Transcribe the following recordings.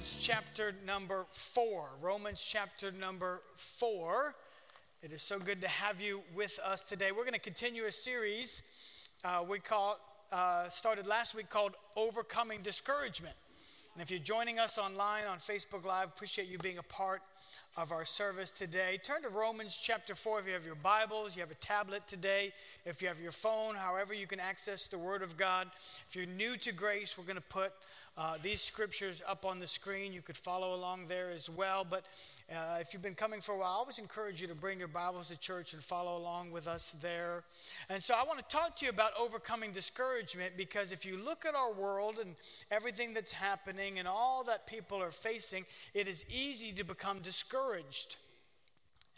chapter number four. Romans chapter number four. It is so good to have you with us today. We're going to continue a series uh, we call, uh, started last week called Overcoming Discouragement. And if you're joining us online on Facebook Live, appreciate you being a part of our service today. Turn to Romans chapter 4 if you have your Bibles, you have a tablet today, if you have your phone, however you can access the Word of God. If you're new to grace, we're going to put uh, these scriptures up on the screen. You could follow along there as well. But uh, if you've been coming for a while, I always encourage you to bring your Bibles to church and follow along with us there. And so I want to talk to you about overcoming discouragement because if you look at our world and everything that's happening and all that people are facing, it is easy to become discouraged.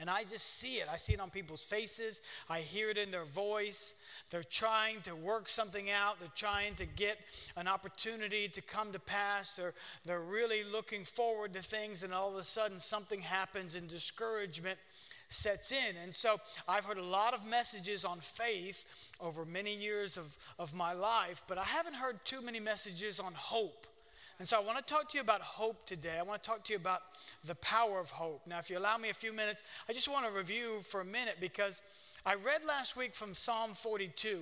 And I just see it. I see it on people's faces. I hear it in their voice. They're trying to work something out. They're trying to get an opportunity to come to pass. They're, they're really looking forward to things, and all of a sudden something happens and discouragement sets in. And so I've heard a lot of messages on faith over many years of, of my life, but I haven't heard too many messages on hope. And so I want to talk to you about hope today. I want to talk to you about the power of hope. Now, if you allow me a few minutes, I just want to review for a minute because I read last week from Psalm 42.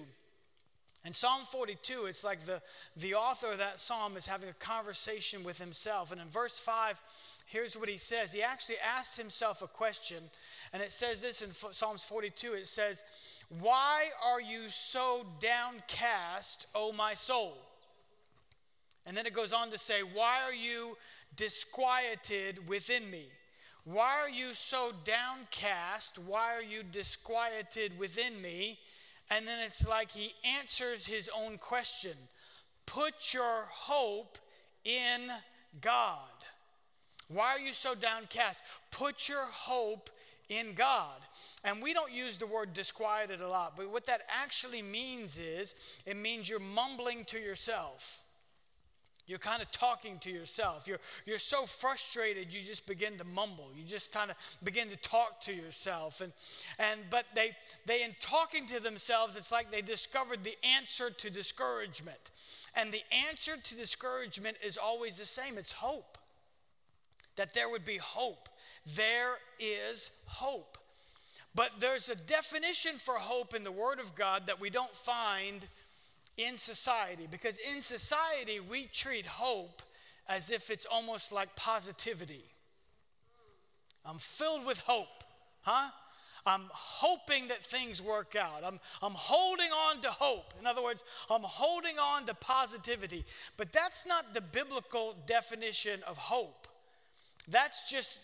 And Psalm 42, it's like the, the author of that psalm is having a conversation with himself. And in verse 5, here's what he says. He actually asks himself a question. And it says this in Psalms 42 it says, Why are you so downcast, O my soul? And then it goes on to say, Why are you disquieted within me? Why are you so downcast? Why are you disquieted within me? And then it's like he answers his own question Put your hope in God. Why are you so downcast? Put your hope in God. And we don't use the word disquieted a lot, but what that actually means is it means you're mumbling to yourself. You're kind of talking to yourself. You're, you're so frustrated, you just begin to mumble. You just kind of begin to talk to yourself. And, and, but they, they, in talking to themselves, it's like they discovered the answer to discouragement. And the answer to discouragement is always the same it's hope. That there would be hope. There is hope. But there's a definition for hope in the Word of God that we don't find in society because in society we treat hope as if it's almost like positivity. I'm filled with hope, huh? I'm hoping that things work out. I'm, I'm holding on to hope. In other words, I'm holding on to positivity. But that's not the biblical definition of hope. That's just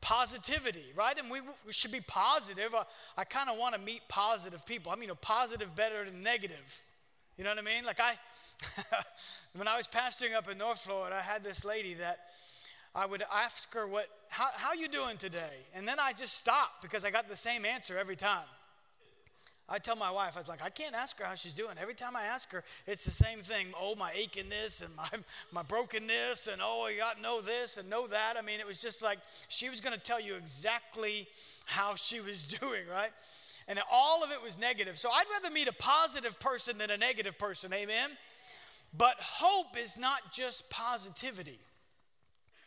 positivity, right? And we, we should be positive. Uh, I, I kind of want to meet positive people. I mean, a positive better than negative. You know what I mean? Like I, when I was pastoring up in North Florida, I had this lady that I would ask her what, how, how you doing today? And then I just stopped because I got the same answer every time. I tell my wife, I was like, I can't ask her how she's doing. Every time I ask her, it's the same thing. Oh, my aching-ness and my, my brokenness, and oh, I got know this and know that. I mean, it was just like she was going to tell you exactly how she was doing, right? And all of it was negative. So I'd rather meet a positive person than a negative person, amen? But hope is not just positivity.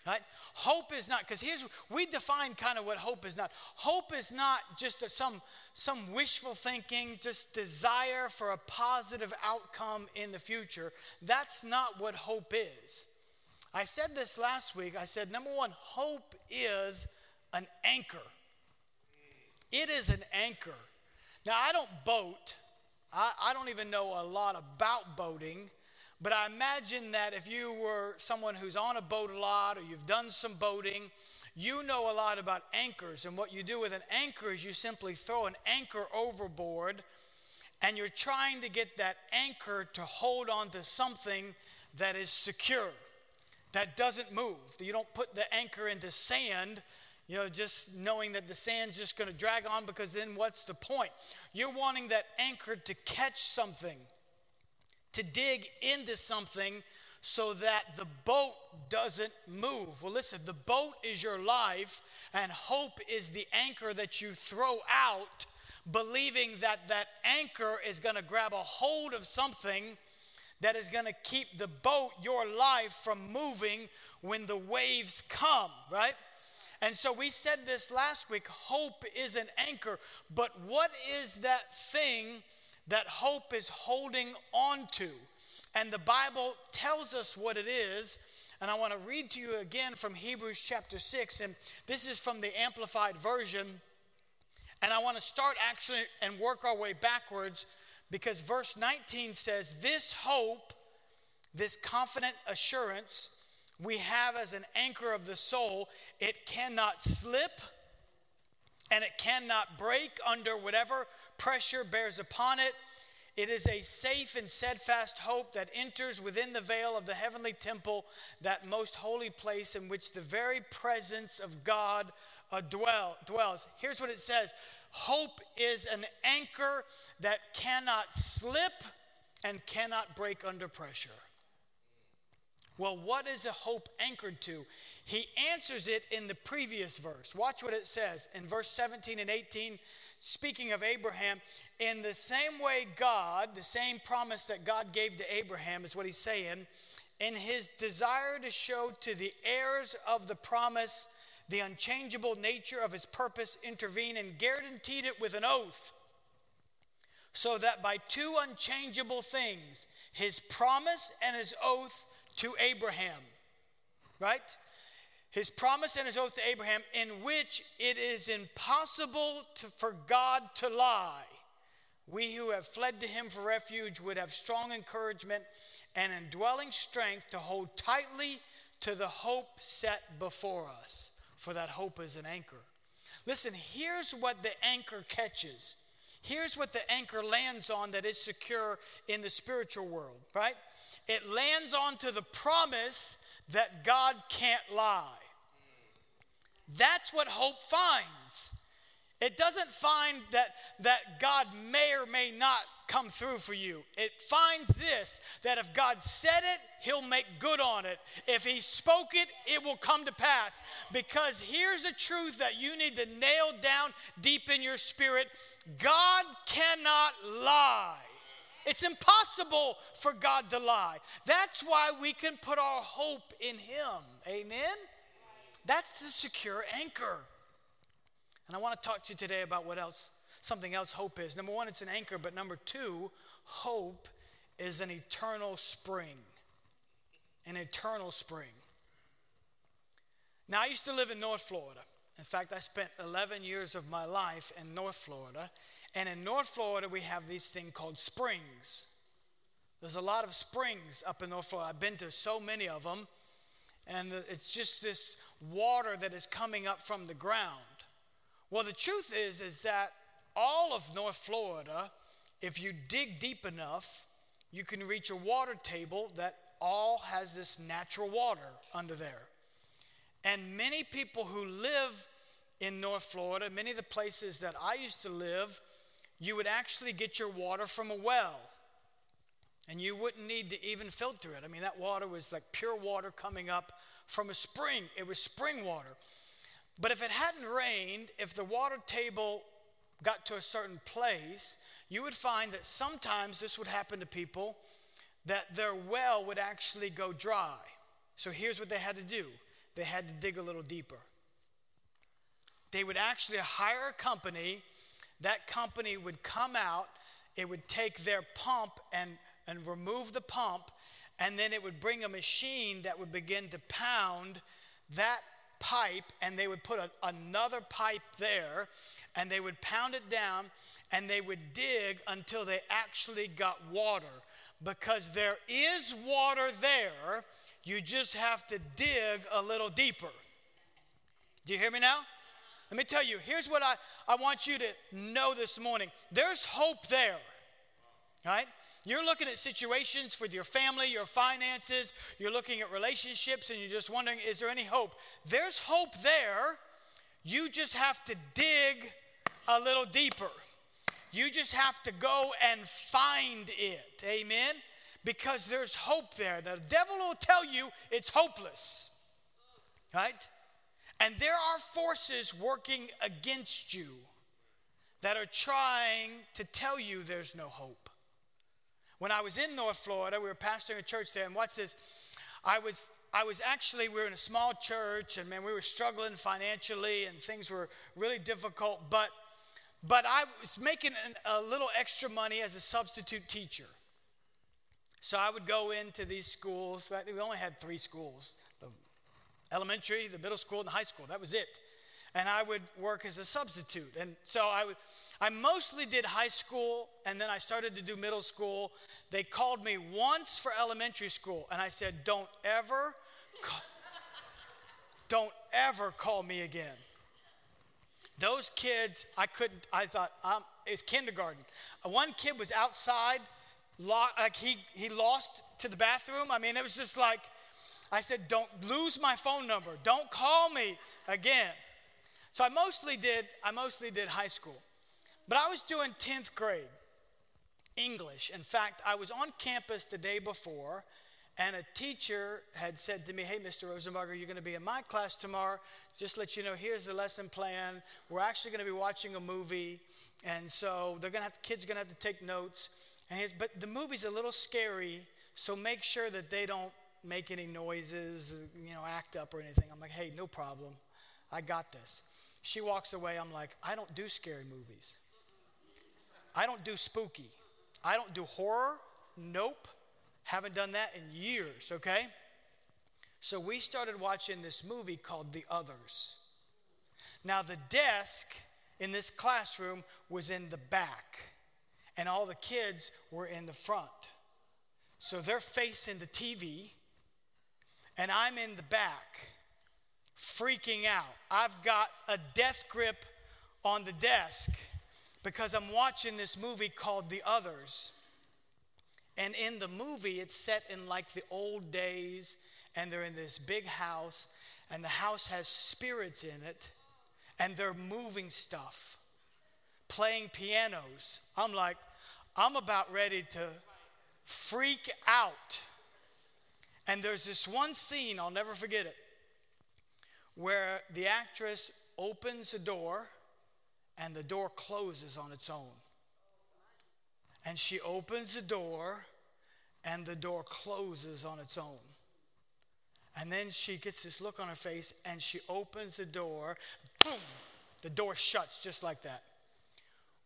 Right? Hope is not, because here's, we define kind of what hope is not. Hope is not just a, some, some wishful thinking, just desire for a positive outcome in the future. That's not what hope is. I said this last week. I said, number one, hope is an anchor. It is an anchor. Now, I don't boat, I, I don't even know a lot about boating. But I imagine that if you were someone who's on a boat a lot or you've done some boating, you know a lot about anchors. And what you do with an anchor is you simply throw an anchor overboard and you're trying to get that anchor to hold on to something that is secure, that doesn't move. You don't put the anchor into sand you know, just knowing that the sand's just going to drag on because then what's the point? You're wanting that anchor to catch something, to dig into something so that the boat doesn't move. Well, listen, the boat is your life, and hope is the anchor that you throw out, believing that that anchor is going to grab a hold of something that is going to keep the boat, your life, from moving when the waves come, right? And so we said this last week hope is an anchor, but what is that thing that hope is holding on to? And the Bible tells us what it is. And I want to read to you again from Hebrews chapter 6. And this is from the Amplified Version. And I want to start actually and work our way backwards because verse 19 says, This hope, this confident assurance we have as an anchor of the soul, it cannot slip and it cannot break under whatever pressure bears upon it. It is a safe and steadfast hope that enters within the veil of the heavenly temple, that most holy place in which the very presence of God uh, dwell, dwells. Here's what it says Hope is an anchor that cannot slip and cannot break under pressure. Well, what is a hope anchored to? He answers it in the previous verse. Watch what it says in verse 17 and 18 speaking of Abraham, in the same way, God, the same promise that God gave to Abraham, is what he's saying, in his desire to show to the heirs of the promise the unchangeable nature of his purpose, intervened and guaranteed it with an oath, so that by two unchangeable things, his promise and his oath to Abraham, right? his promise and his oath to Abraham, in which it is impossible to, for God to lie. We who have fled to him for refuge would have strong encouragement and indwelling strength to hold tightly to the hope set before us, for that hope is an anchor. Listen, here's what the anchor catches. Here's what the anchor lands on that is secure in the spiritual world, right? It lands onto the promise that God can't lie. That's what hope finds. It doesn't find that, that God may or may not come through for you. It finds this that if God said it, He'll make good on it. If He spoke it, it will come to pass. Because here's the truth that you need to nail down deep in your spirit God cannot lie. It's impossible for God to lie. That's why we can put our hope in Him. Amen? That's the secure anchor. And I want to talk to you today about what else, something else hope is. Number one, it's an anchor, but number two, hope is an eternal spring. An eternal spring. Now, I used to live in North Florida. In fact, I spent 11 years of my life in North Florida. And in North Florida, we have these thing called springs. There's a lot of springs up in North Florida. I've been to so many of them. And it's just this water that is coming up from the ground. Well, the truth is is that all of North Florida, if you dig deep enough, you can reach a water table that all has this natural water under there. And many people who live in North Florida, many of the places that I used to live, you would actually get your water from a well. And you wouldn't need to even filter it. I mean, that water was like pure water coming up from a spring. It was spring water. But if it hadn't rained, if the water table got to a certain place, you would find that sometimes this would happen to people that their well would actually go dry. So here's what they had to do they had to dig a little deeper. They would actually hire a company, that company would come out, it would take their pump and, and remove the pump, and then it would bring a machine that would begin to pound that pipe, and they would put a, another pipe there, and they would pound it down, and they would dig until they actually got water. Because there is water there, you just have to dig a little deeper. Do you hear me now? Let me tell you, here's what I, I want you to know this morning there's hope there, right? You're looking at situations with your family, your finances, you're looking at relationships, and you're just wondering, is there any hope? There's hope there. You just have to dig a little deeper. You just have to go and find it. Amen? Because there's hope there. The devil will tell you it's hopeless, right? And there are forces working against you that are trying to tell you there's no hope. when I was in North Florida, we were pastoring a church there, and watch this. I was I was actually we were in a small church, and man, we were struggling financially, and things were really difficult. But but I was making an, a little extra money as a substitute teacher. So I would go into these schools. We only had three schools: elementary, the middle school, and the high school. That was it. And I would work as a substitute. And so I would I mostly did high school and then I started to do middle school. They called me once for elementary school and I said, Don't ever, call, don't ever call me again. Those kids, I couldn't, I thought, um, it's kindergarten. One kid was outside, like he, he lost to the bathroom. I mean, it was just like, I said, Don't lose my phone number. Don't call me again. So I mostly did, I mostly did high school. But I was doing 10th grade English. In fact, I was on campus the day before, and a teacher had said to me, Hey, Mr. Rosenberger, you're going to be in my class tomorrow. Just let you know, here's the lesson plan. We're actually going to be watching a movie. And so they're going to have, the kids are going to have to take notes. And but the movie's a little scary, so make sure that they don't make any noises, uh, you know, act up or anything. I'm like, hey, no problem. I got this. She walks away. I'm like, I don't do scary movies. I don't do spooky. I don't do horror. Nope. Haven't done that in years, okay? So we started watching this movie called The Others. Now, the desk in this classroom was in the back, and all the kids were in the front. So they're facing the TV, and I'm in the back, freaking out. I've got a death grip on the desk because I'm watching this movie called The Others. And in the movie, it's set in like the old days, and they're in this big house, and the house has spirits in it, and they're moving stuff, playing pianos. I'm like, I'm about ready to freak out. And there's this one scene, I'll never forget it, where the actress opens a door and the door closes on its own. And she opens the door, and the door closes on its own. And then she gets this look on her face, and she opens the door, boom, the door shuts just like that.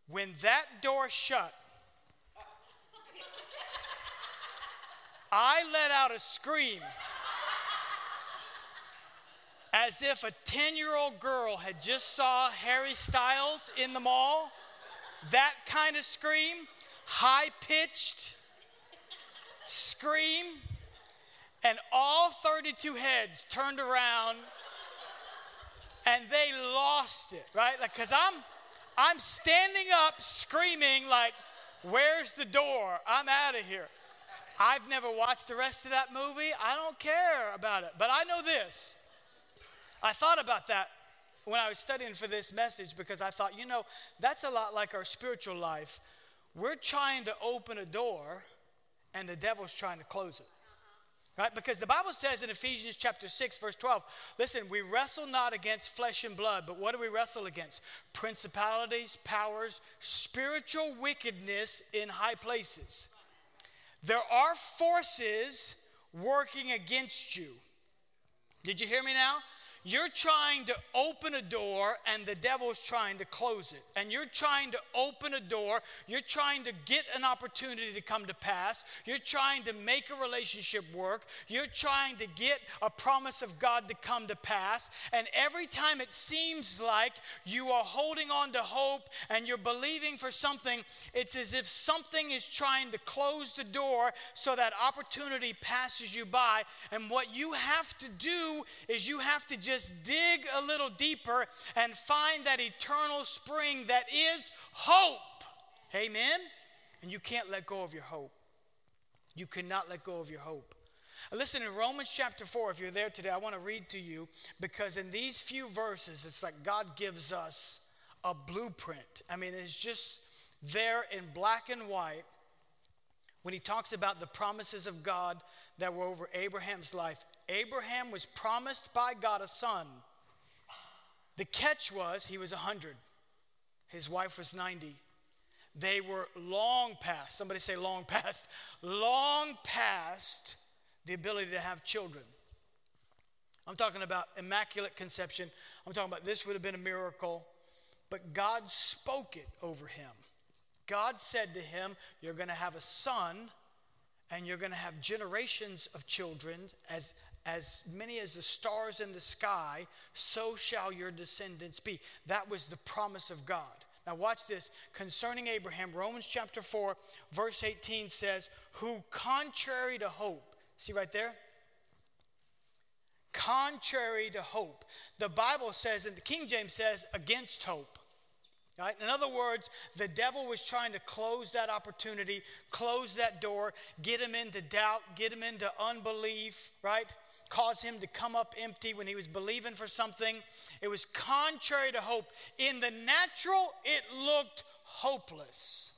When that door shut, I let out a scream as if a 10 year old girl had just saw Harry Styles in the mall. That kind of scream, high pitched scream, and all 32 heads turned around and they lost it, right? Like, cause I'm, I'm standing up screaming like, where's the door? I'm out of here. I've never watched the rest of that movie. I don't care about it. But I know this I thought about that when I was studying for this message because I thought, you know, that's a lot like our spiritual life. We're trying to open a door and the devil's trying to close it. Right? Because the Bible says in Ephesians chapter 6, verse 12, listen, we wrestle not against flesh and blood, but what do we wrestle against? Principalities, powers, spiritual wickedness in high places. There are forces working against you. Did you hear me now? You're trying to open a door and the devil's trying to close it. And you're trying to open a door, you're trying to get an opportunity to come to pass, you're trying to make a relationship work, you're trying to get a promise of God to come to pass. And every time it seems like you are holding on to hope and you're believing for something, it's as if something is trying to close the door so that opportunity passes you by. And what you have to do is you have to just just dig a little deeper and find that eternal spring that is hope. Amen? And you can't let go of your hope. You cannot let go of your hope. Listen, in Romans chapter 4, if you're there today, I want to read to you because in these few verses, it's like God gives us a blueprint. I mean, it's just there in black and white when he talks about the promises of God that were over Abraham's life. Abraham was promised by God a son. The catch was he was 100, his wife was 90. They were long past, somebody say long past, long past the ability to have children. I'm talking about immaculate conception. I'm talking about this would have been a miracle, but God spoke it over him. God said to him, You're going to have a son, and you're going to have generations of children, as, as many as the stars in the sky, so shall your descendants be. That was the promise of God. Now, watch this. Concerning Abraham, Romans chapter 4, verse 18 says, Who contrary to hope, see right there? Contrary to hope. The Bible says, and the King James says, against hope. Right? In other words, the devil was trying to close that opportunity, close that door, get him into doubt, get him into unbelief, right? Cause him to come up empty when he was believing for something. It was contrary to hope. In the natural, it looked hopeless.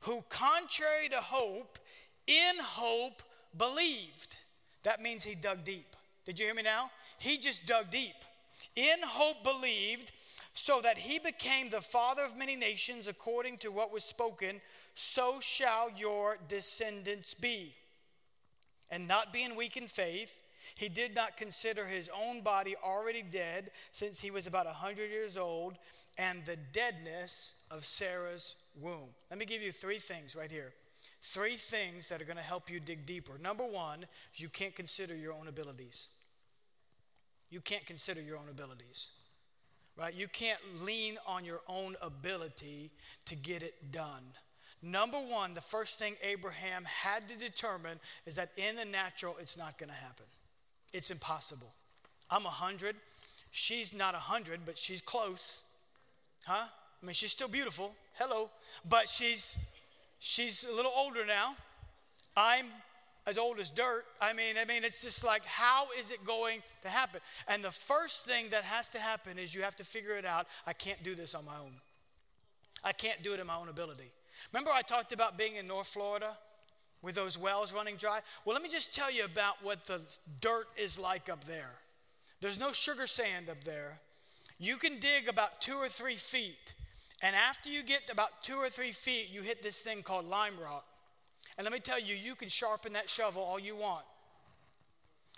Who, contrary to hope, in hope believed. That means he dug deep. Did you hear me now? He just dug deep. In hope believed so that he became the father of many nations according to what was spoken, so shall your descendants be. And not being weak in faith, he did not consider his own body already dead, since he was about a 100 years old, and the deadness of Sarah's womb. Let me give you three things right here. Three things that are going to help you dig deeper. Number one, you can't consider your own abilities. You can't consider your own abilities right? You can't lean on your own ability to get it done. Number one, the first thing Abraham had to determine is that in the natural, it's not going to happen. It's impossible. I'm 100. She's not 100, but she's close. Huh? I mean, she's still beautiful. Hello. But she's she's a little older now. I'm as old as dirt. I mean, I mean, it's just like, how is it going to happen? And the first thing that has to happen is you have to figure it out. I can't do this on my own. I can't do it in my own ability. Remember, I talked about being in North Florida with those wells running dry? Well, let me just tell you about what the dirt is like up there. There's no sugar sand up there. You can dig about two or three feet, and after you get about two or three feet, you hit this thing called lime rock. And let me tell you, you can sharpen that shovel all you want.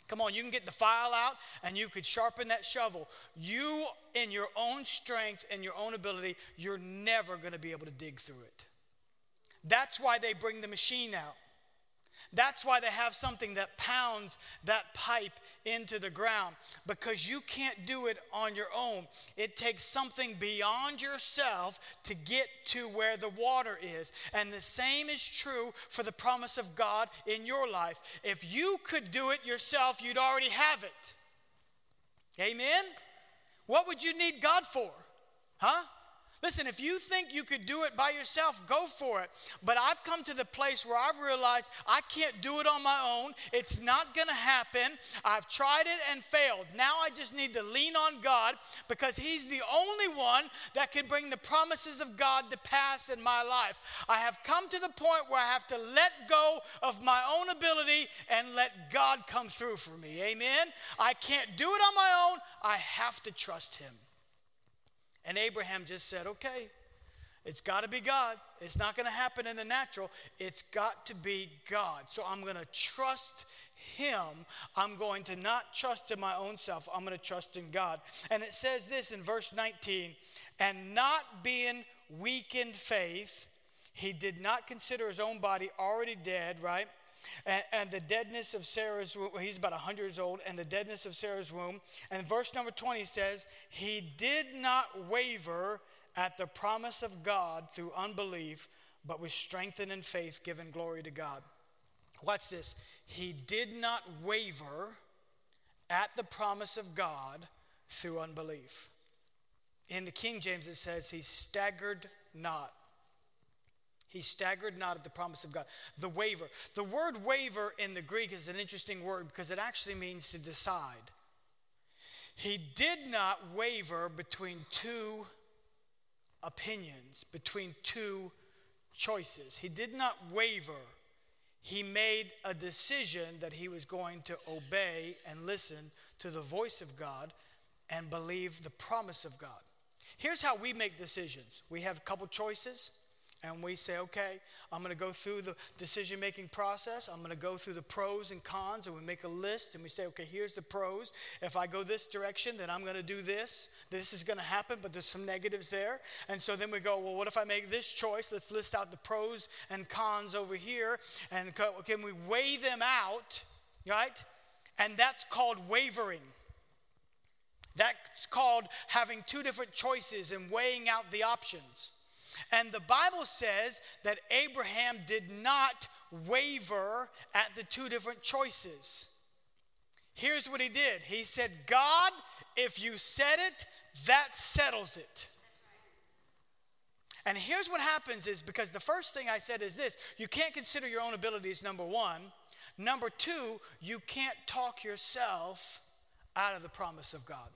Come on, you can get the file out and you could sharpen that shovel. You, in your own strength and your own ability, you're never going to be able to dig through it. That's why they bring the machine out. That's why they have something that pounds that pipe into the ground because you can't do it on your own. It takes something beyond yourself to get to where the water is. And the same is true for the promise of God in your life. If you could do it yourself, you'd already have it. Amen? What would you need God for? Huh? Listen, if you think you could do it by yourself, go for it. But I've come to the place where I've realized I can't do it on my own. It's not going to happen. I've tried it and failed. Now I just need to lean on God because He's the only one that can bring the promises of God to pass in my life. I have come to the point where I have to let go of my own ability and let God come through for me. Amen? I can't do it on my own. I have to trust Him. And Abraham just said, okay, it's got to be God. It's not going to happen in the natural. It's got to be God. So I'm going to trust Him. I'm going to not trust in my own self. I'm going to trust in God. And it says this in verse 19 and not being weak in faith, he did not consider his own body already dead, right? And, and, the deadness of Sarah's womb, he's about 100 years old, and the deadness of Sarah's womb. And verse number 20 says, He did not waver at the promise of God through unbelief, but was strengthened in faith, giving glory to God. Watch this. He did not waver at the promise of God through unbelief. In the King James, it says, He staggered not. He staggered not at the promise of God. The waver. The word waver in the Greek is an interesting word because it actually means to decide. He did not waver between two opinions, between two choices. He did not waver. He made a decision that he was going to obey and listen to the voice of God and believe the promise of God. Here's how we make decisions we have a couple choices, and we say, okay, I'm going to go through the decision making process. I'm going to go through the pros and cons, and we make a list and we say, okay, here's the pros. If I go this direction, then I'm going to do this. This is going to happen, but there's some negatives there. And so then we go, well, what if I make this choice? Let's list out the pros and cons over here. And can we weigh them out, right? And that's called wavering. That's called having two different choices and weighing out the options. And the Bible says that Abraham did not waver at the two different choices. Here's what he did He said, God, if you said it, that settles it. And here's what happens is because the first thing I said is this you can't consider your own abilities, number one. Number two, you can't talk yourself out of the promise of God.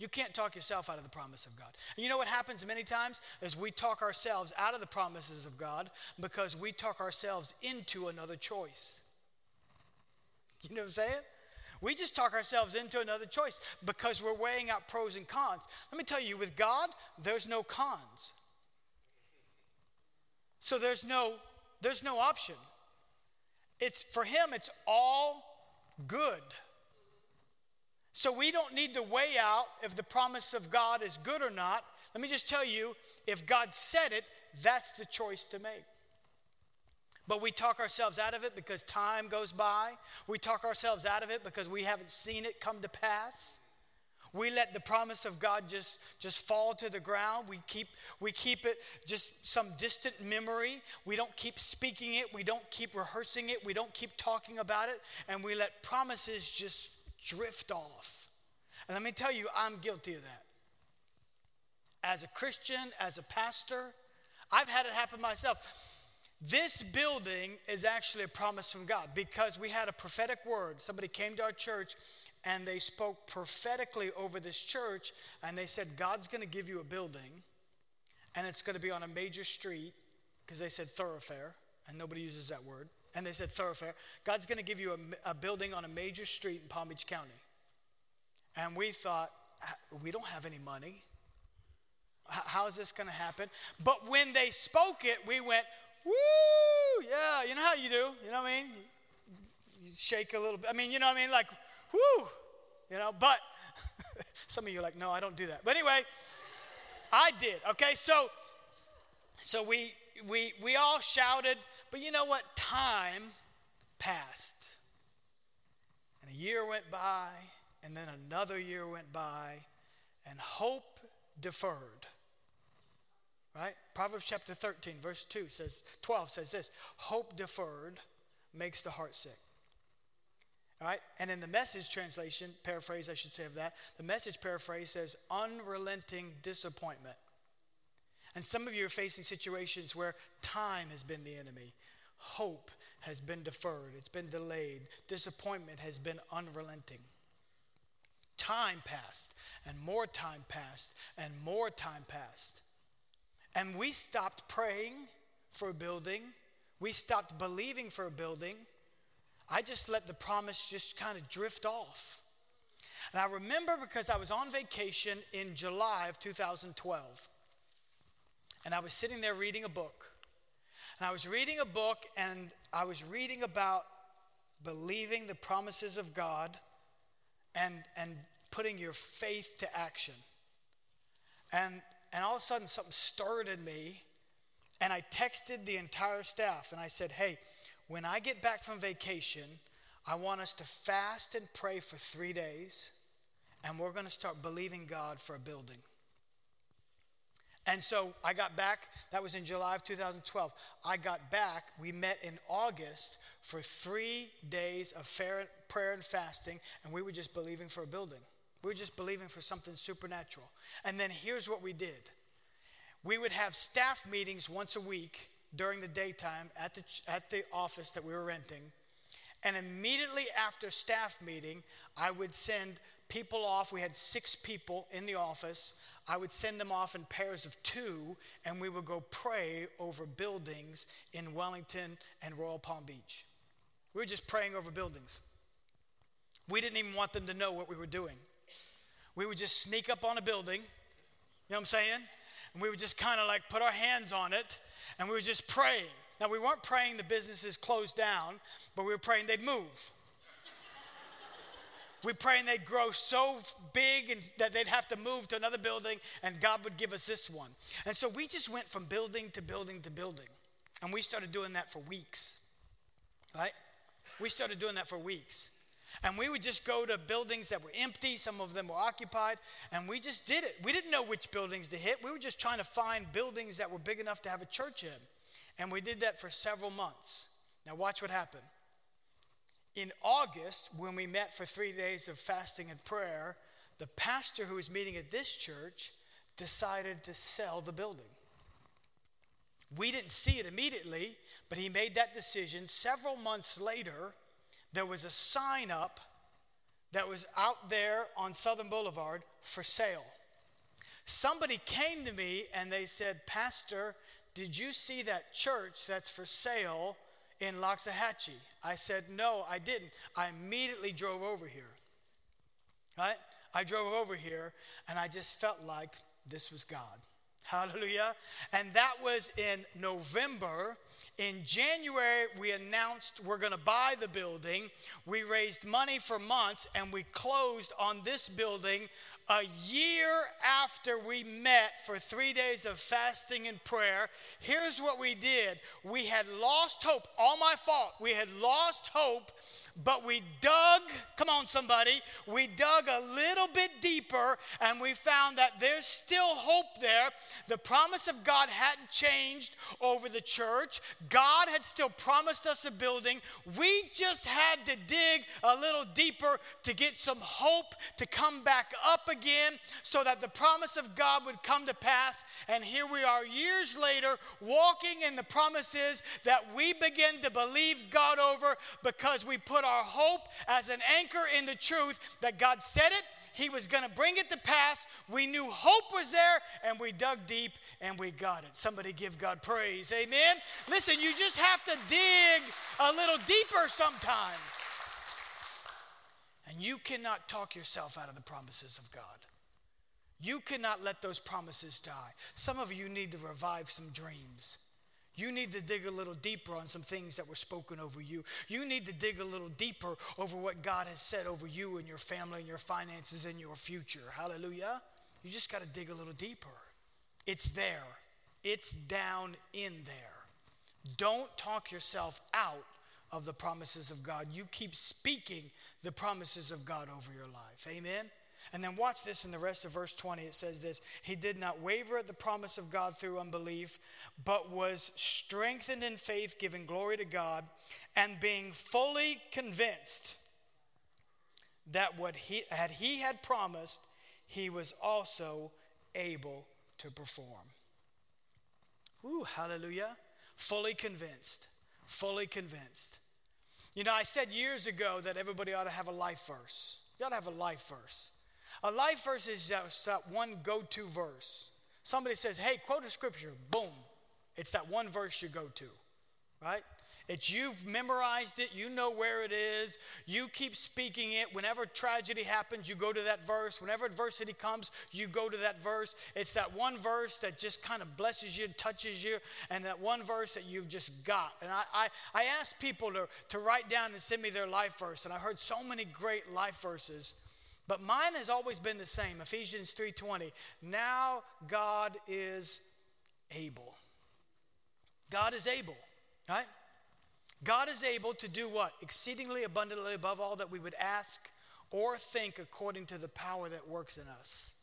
You can't talk yourself out of the promise of God. And you know what happens many times is we talk ourselves out of the promises of God because we talk ourselves into another choice. You know what I'm saying? We just talk ourselves into another choice because we're weighing out pros and cons. Let me tell you, with God, there's no cons. So there's no there's no option. It's for him it's all good. So we don't need to weigh out if the promise of God is good or not. Let me just tell you if God said it, that's the choice to make. But we talk ourselves out of it because time goes by. We talk ourselves out of it because we haven't seen it come to pass. We let the promise of God just, just fall to the ground. We keep, we keep it just some distant memory. We don't keep speaking it. We don't keep rehearsing it. We don't keep talking about it. And we let promises just drift off. And let me tell you, I'm guilty of that. As a Christian, as a pastor, I've had it happen myself. This building is actually a promise from God because we had a prophetic word. Somebody came to our church and they spoke prophetically over this church and they said, God's going to give you a building and it's going to be on a major street because they said thoroughfare and nobody uses that word and they said thoroughfare. God's going to give you a, a, building on a major street in Palm Beach County. And we thought, we don't have any money. How is this going to happen? But when they spoke it, we went, woo, yeah, you know how you do. You know what I mean? You shake a little bit. I mean, you know what I mean? Like, woo, you know, but some of you are like, no, I don't do that. But anyway, I did. Okay, so so we we we all shouted but you know what? Time passed. And a year went by, and then another year went by, and hope deferred. Right? Proverbs chapter 13, verse 2 says, 12 says this Hope deferred makes the heart sick. All right? And in the message translation, paraphrase I should say of that, the message paraphrase says unrelenting disappointment. And some of you are facing situations where time has been the enemy, hope has been deferred, it's been delayed, disappointment has been unrelenting. Time passed, and more time passed, and more time passed. And we stopped praying for a building, we stopped believing for a building. I just let the promise just kind of drift off. And I remember because I was on vacation in July of 2012. And I was sitting there reading a book. And I was reading a book and I was reading about believing the promises of God and, and putting your faith to action. And, and all of a sudden, something stirred in me. And I texted the entire staff and I said, Hey, when I get back from vacation, I want us to fast and pray for three days. And we're going to start believing God for a building. And so I got back, that was in July of 2012. I got back, we met in August for three days of prayer and fasting, and we were just believing for a building. We were just believing for something supernatural. And then here's what we did we would have staff meetings once a week during the daytime at the, at the office that we were renting. And immediately after staff meeting, I would send people off. We had six people in the office. I would send them off in pairs of two, and we would go pray over buildings in Wellington and Royal Palm Beach. We were just praying over buildings. We didn't even want them to know what we were doing. We would just sneak up on a building, You know what I'm saying? And we would just kind of like put our hands on it and we were just praying. Now, we weren't praying the businesses closed down, but we were praying they'd move. We were praying they'd grow so big and that they'd have to move to another building and God would give us this one. And so we just went from building to building to building. And we started doing that for weeks, right? We started doing that for weeks. And we would just go to buildings that were empty, some of them were occupied, and we just did it. We didn't know which buildings to hit. We were just trying to find buildings that were big enough to have a church in. And we did that for several months. Now, watch what happened. In August, when we met for three days of fasting and prayer, the pastor who was meeting at this church decided to sell the building. We didn't see it immediately, but he made that decision several months later there was a sign up that was out there on Southern Boulevard for sale. Somebody came to me and they said, Pastor, did you see that church that's for sale in Loxahatchee? I said, No, I didn't. I immediately drove over here. Right? I drove over here and I just felt like this was God. Hallelujah. And that was in November in January, we announced we're going to buy the building. We raised money for months and we closed on this building a year after we met for three days of fasting and prayer. Here's what we did we had lost hope, all my fault. We had lost hope but we dug, come on, somebody, we dug a little bit deeper and we found that there's still hope there. The promise of God hadn't changed over the church, God had still promised us a building. We just had to dig a little deeper to get some hope to come back up again so that the promise of God would come to pass. And here we are years later, walking in the promises that we begin to believe God over because we put our hope as an anchor in the truth that God said it, He was going to bring it to pass. We knew hope was there, and we dug deep and we got it. Somebody give God praise. Amen. Listen, you just have to dig a little deeper sometimes. And you cannot talk yourself out of the promises of God. You cannot let those promises die. Some of you need to revive some dreams. You need to dig a little deeper on some things that were spoken over you. You need to dig a little deeper over what God has said over you and your family and your finances and your future. Hallelujah. You just got to dig a little deeper. It's there, it's down in there. Don't talk yourself out of the promises of God. You keep speaking the promises of God over your life. Amen. And then watch this in the rest of verse 20. It says this He did not waver at the promise of God through unbelief, but was strengthened in faith, giving glory to God, and being fully convinced that what he had he had promised, he was also able to perform. Ooh, hallelujah. Fully convinced. Fully convinced. You know, I said years ago that everybody ought to have a life verse. You ought to have a life verse. A life verse is just that one go to verse. Somebody says, hey, quote a scripture, boom. It's that one verse you go to, right? It's you've memorized it, you know where it is, you keep speaking it. Whenever tragedy happens, you go to that verse. Whenever adversity comes, you go to that verse. It's that one verse that just kind of blesses you, touches you, and that one verse that you've just got. And I, I, I asked people to, to write down and send me their life verse, and I heard so many great life verses. But mine has always been the same, Ephesians 3:20. Now God is able. God is able, right? God is able to do what? Exceedingly abundantly above all that we would ask or think according to the power that works in us.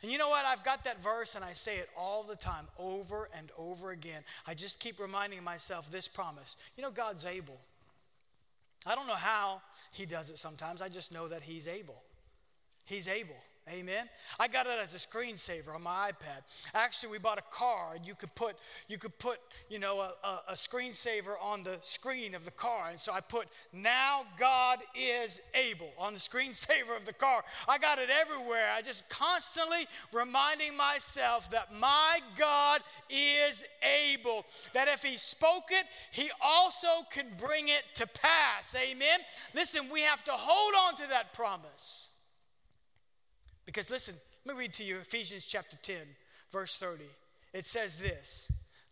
And you know what? I've got that verse and I say it all the time, over and over again. I just keep reminding myself this promise. You know, God's able. I don't know how He does it sometimes, I just know that He's able. He's able. Amen. I got it as a screensaver on my iPad. Actually, we bought a car, and you could put you could put you know a, a, a screensaver on the screen of the car. And so I put "Now God is able" on the screensaver of the car. I got it everywhere. I just constantly reminding myself that my God is able. That if He spoke it, He also can bring it to pass. Amen. Listen, we have to hold on to that promise. Because listen, let me read to you Ephesians chapter 10, verse 30. It says this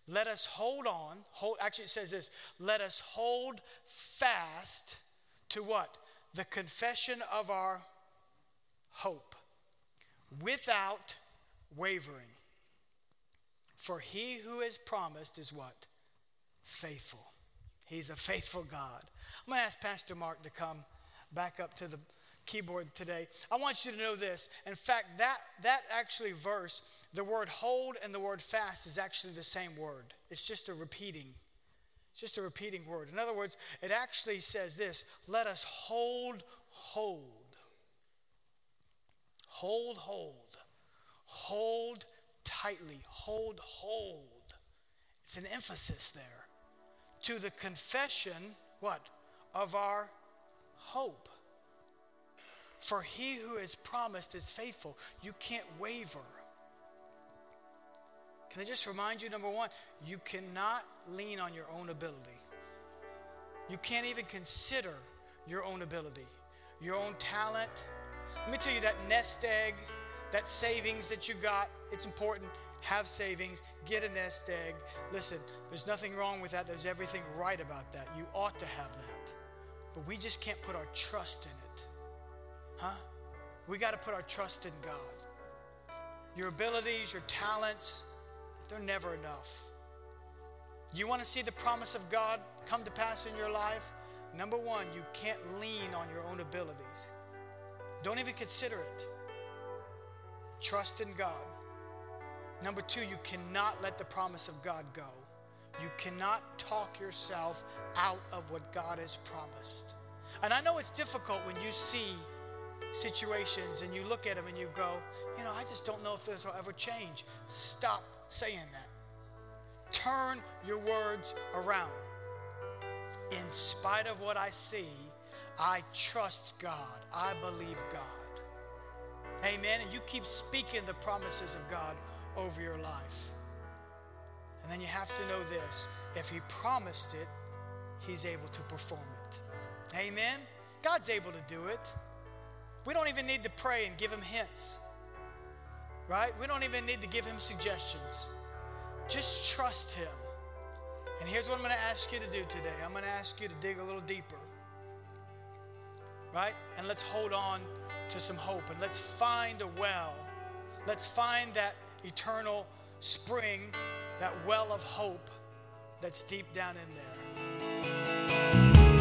Let us hold on, hold, actually, it says this let us hold fast to what? The confession of our hope without wavering. For he who is promised is what? Faithful. He's a faithful God. I'm going to ask Pastor Mark to come back up to the keyboard today. I want you to know this. In fact, that, that actually verse, the word hold and the word fast is actually the same word. It's just a repeating. It's just a repeating word. In other words, it actually says this let us hold hold. Hold hold. Hold tightly. Hold hold. It's an emphasis there. To the confession, what? Of our hope. For he who has promised is faithful. You can't waver. Can I just remind you, number one, you cannot lean on your own ability. You can't even consider your own ability, your own talent. Let me tell you that nest egg, that savings that you got, it's important. Have savings, get a nest egg. Listen, there's nothing wrong with that. There's everything right about that. You ought to have that. But we just can't put our trust in it. Huh? We got to put our trust in God. Your abilities, your talents, they're never enough. You want to see the promise of God come to pass in your life? Number one, you can't lean on your own abilities. Don't even consider it. Trust in God. Number two, you cannot let the promise of God go. You cannot talk yourself out of what God has promised. And I know it's difficult when you see situations and you look at them and you go, you know, I just don't know if this will ever change. Stop saying that. Turn your words around. In spite of what I see, I trust God. I believe God. Amen. And you keep speaking the promises of God over your life. And then you have to know this if He promised it, He's able to perform it. Amen. God's able to do it. We don't even need to pray and give him hints, right? We don't even need to give him suggestions. Just trust him. And here's what I'm going to ask you to do today I'm going to ask you to dig a little deeper, right? And let's hold on to some hope and let's find a well. Let's find that eternal spring, that well of hope that's deep down in there.